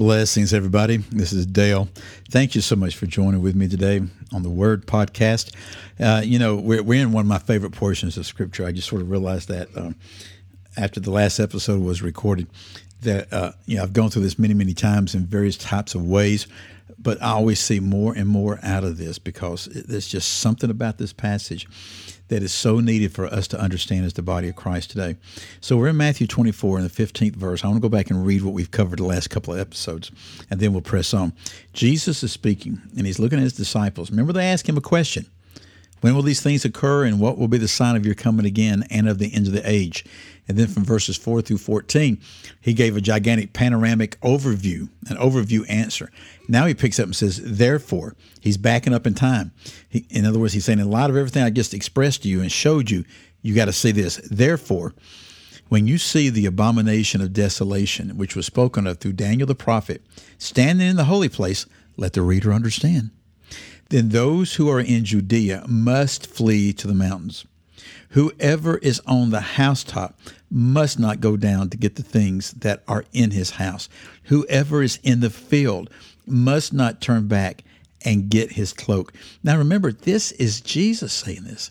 Blessings, everybody. This is Dale. Thank you so much for joining with me today on the Word Podcast. Uh, you know, we're, we're in one of my favorite portions of Scripture. I just sort of realized that um, after the last episode was recorded, that uh, you know I've gone through this many, many times in various types of ways, but I always see more and more out of this because there's just something about this passage that is so needed for us to understand as the body of Christ today. So we're in Matthew 24 in the 15th verse. I want to go back and read what we've covered the last couple of episodes, and then we'll press on. Jesus is speaking, and he's looking at his disciples. Remember, they asked him a question. When will these things occur, and what will be the sign of your coming again and of the end of the age? And then from verses 4 through 14, he gave a gigantic panoramic overview, an overview answer. Now he picks up and says, Therefore, he's backing up in time. He, in other words, he's saying, In a lot of everything I just expressed to you and showed you, you got to see this. Therefore, when you see the abomination of desolation, which was spoken of through Daniel the prophet, standing in the holy place, let the reader understand then those who are in Judea must flee to the mountains. Whoever is on the housetop must not go down to get the things that are in his house. Whoever is in the field must not turn back and get his cloak. Now remember, this is Jesus saying this.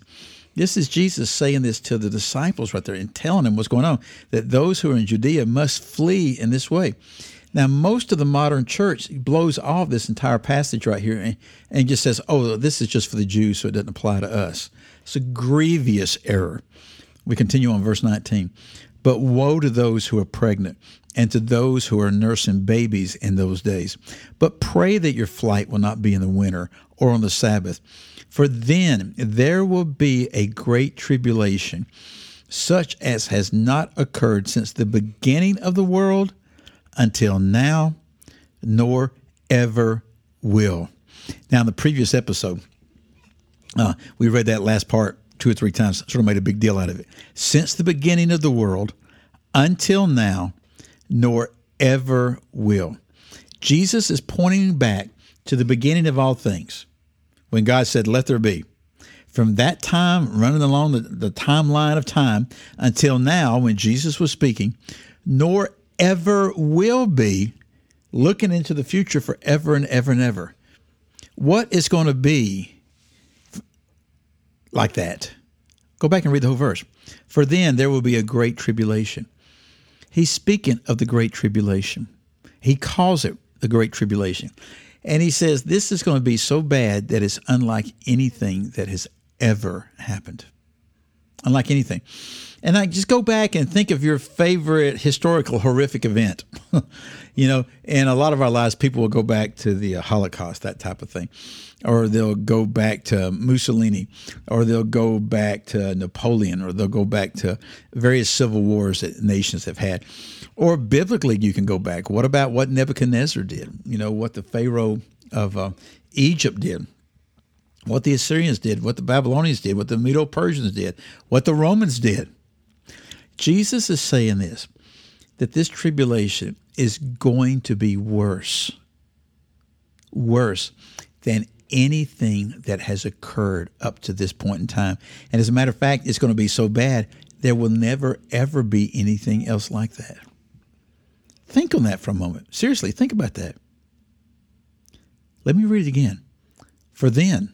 This is Jesus saying this to the disciples right there and telling them what's going on, that those who are in Judea must flee in this way. Now, most of the modern church blows off this entire passage right here and, and just says, oh, this is just for the Jews, so it doesn't apply to us. It's a grievous error. We continue on verse 19. But woe to those who are pregnant and to those who are nursing babies in those days. But pray that your flight will not be in the winter or on the Sabbath, for then there will be a great tribulation, such as has not occurred since the beginning of the world until now, nor ever will. Now, in the previous episode, uh, we read that last part two or three times, sort of made a big deal out of it. Since the beginning of the world until now, nor ever will. Jesus is pointing back to the beginning of all things when God said, Let there be. From that time, running along the, the timeline of time until now, when Jesus was speaking, nor ever will be, looking into the future forever and ever and ever. What is going to be like that? Go back and read the whole verse. For then there will be a great tribulation. He's speaking of the great tribulation. He calls it the great tribulation. And he says this is going to be so bad that it's unlike anything that has ever happened. Unlike anything. And I just go back and think of your favorite historical horrific event. you know, in a lot of our lives, people will go back to the uh, Holocaust, that type of thing, or they'll go back to Mussolini, or they'll go back to Napoleon, or they'll go back to various civil wars that nations have had. Or biblically, you can go back. What about what Nebuchadnezzar did? You know, what the Pharaoh of uh, Egypt did what the Assyrians did, what the Babylonians did, what the Medo Persians did, what the Romans did. Jesus is saying this that this tribulation is going to be worse, worse than anything that has occurred up to this point in time. And as a matter of fact, it's going to be so bad, there will never, ever be anything else like that. Think on that for a moment. Seriously, think about that. Let me read it again. For then,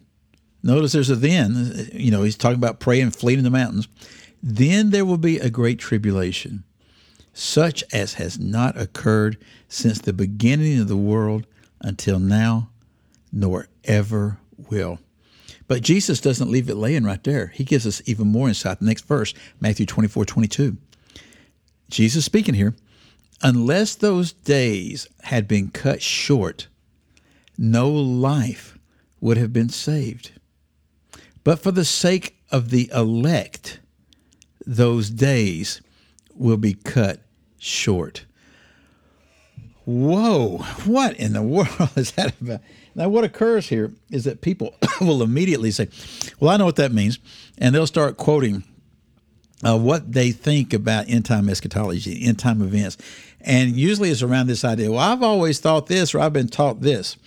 notice there's a then, you know, he's talking about praying, fleeing in the mountains. Then there will be a great tribulation, such as has not occurred since the beginning of the world until now, nor ever will. But Jesus doesn't leave it laying right there. He gives us even more insight. The next verse, Matthew 24, 22. Jesus speaking here, unless those days had been cut short, no life would have been saved. But for the sake of the elect, those days will be cut short. Whoa, what in the world is that about? Now, what occurs here is that people will immediately say, Well, I know what that means. And they'll start quoting uh, what they think about end time eschatology, end time events. And usually it's around this idea well, I've always thought this, or I've been taught this.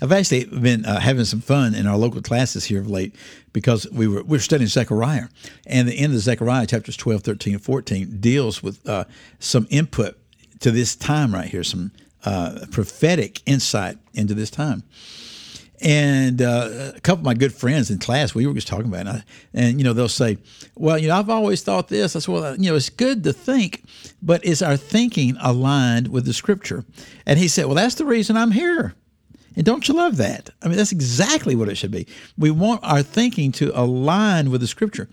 I've actually been uh, having some fun in our local classes here of late because we were we were studying Zechariah, and the end of Zechariah chapters 12, 13, and 14 deals with uh, some input to this time right here, some uh, prophetic insight into this time. And uh, a couple of my good friends in class, we were just talking about it. And, I, and, you know, they'll say, well, you know, I've always thought this. I said, well, you know, it's good to think, but is our thinking aligned with the scripture? And he said, well, that's the reason I'm here. And don't you love that? I mean, that's exactly what it should be. We want our thinking to align with the scripture.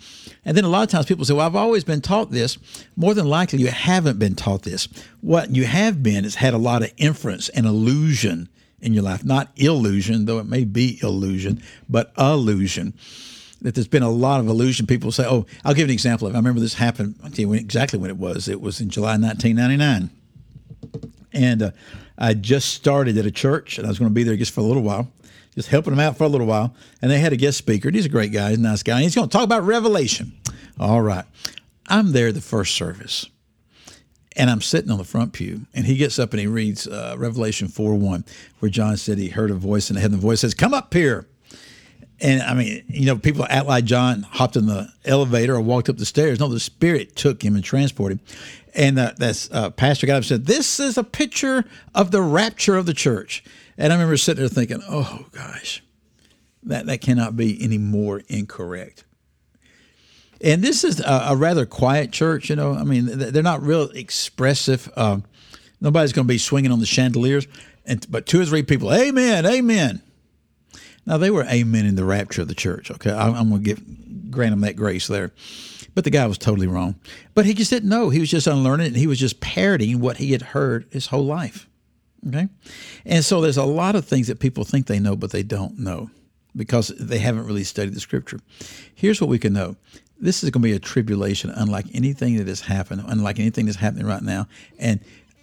And then a lot of times people say, Well, I've always been taught this. More than likely, you haven't been taught this. What you have been is had a lot of inference and illusion in your life. Not illusion, though it may be illusion, but illusion. That there's been a lot of illusion. People say, "Oh, I'll give an example of." I remember this happened. I'll tell you exactly when it was. It was in July 1999, and uh, I just started at a church, and I was going to be there just for a little while, just helping them out for a little while. And they had a guest speaker. He's a great guy, he's a nice guy. And He's going to talk about Revelation. All right, I'm there the first service and I'm sitting on the front pew, and he gets up and he reads uh, Revelation 4 1, where John said he heard a voice in the heaven. The voice says, Come up here. And I mean, you know, people act like John hopped in the elevator or walked up the stairs. No, the Spirit took him and transported him. And uh, that's uh, Pastor got up and said, This is a picture of the rapture of the church. And I remember sitting there thinking, Oh gosh, that, that cannot be any more incorrect. And this is a, a, rather quiet church, you know. I mean, they're not real expressive. Uh, nobody's going to be swinging on the chandeliers, and but two or three people, Amen, Amen. Now they were Amen in the rapture of the church. Okay, I'm, I'm going to give grant them that grace there. But the guy was totally wrong. But he just didn't know. He was just unlearned, and he was just parroting what he had heard his whole life. Okay, and so there's a lot of things that people think they know, but they don't know because they haven't really studied the scripture. Here's what we can know this is going to be a tribulation unlike anything that has happened, unlike anything that's happening right now, and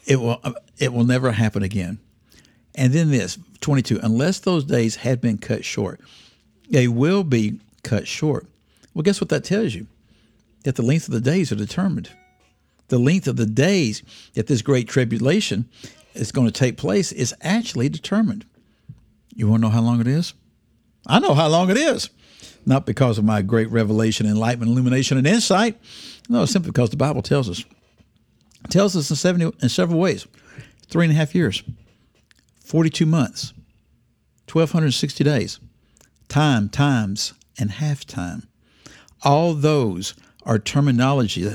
it will uh, it will never happen again. And then this 22, unless those days had been cut short, they will be cut short. Well, guess what that tells you? That the length of the days are determined. The length of the days that this great tribulation is going to take place is actually determined. You want to know how long it is? I know how long it is not because of my great revelation, enlightenment, illumination, and insight. No, simply because the Bible tells us. It tells us in, 70, in several ways. Three and a half years, 42 months, 1,260 days, time, times, and half time. All those are terminology,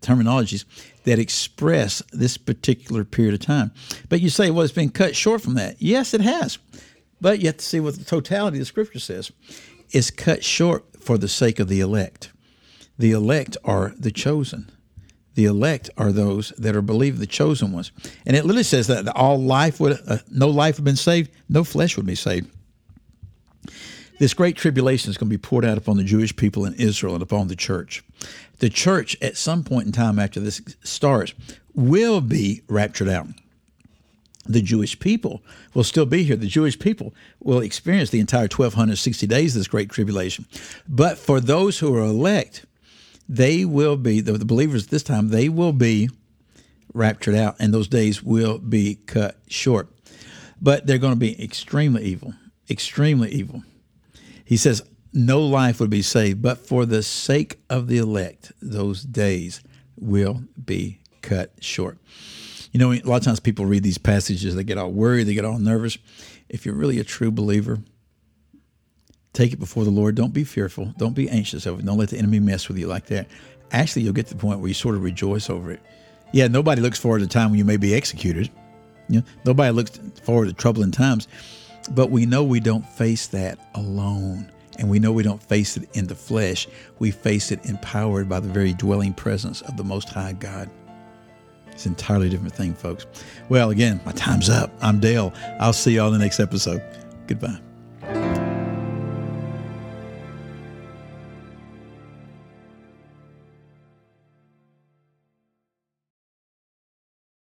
terminologies that express this particular period of time. But you say, well, it's been cut short from that. Yes, it has. But you have to see what the totality of the scripture says is cut short for the sake of the elect. The elect are the chosen. The elect are those that are believed the chosen ones. And it literally says that all life would, uh, no life would been saved, no flesh would be saved. This great tribulation is going to be poured out upon the Jewish people in Israel and upon the church. The church, at some point in time after this starts, will be raptured out the Jewish people will still be here. The Jewish people will experience the entire 1260 days of this great tribulation. But for those who are elect, they will be, the, believers this time, they will be raptured out, and those days will be cut short. But they're going to be extremely evil, extremely evil. He says, no life would be saved, but for the sake of the elect, those days will be cut short. You know, a lot of times people read these passages, they get all worried, they get all nervous. If you're really a true believer, take it before the Lord. Don't be fearful. Don't be anxious over it. Don't let the enemy mess with you like that. Actually, you'll get to the point where you sort of rejoice over it. Yeah, nobody looks forward to the time when you may be executed. You know, nobody looks forward to troubling times. But we know we don't face that alone. And we know we don't face it in the flesh. We face it empowered by the very dwelling presence of the Most High God. It's an entirely different thing, folks. Well, again, my time's up. I'm Dale. I'll see you all in the next episode. Goodbye.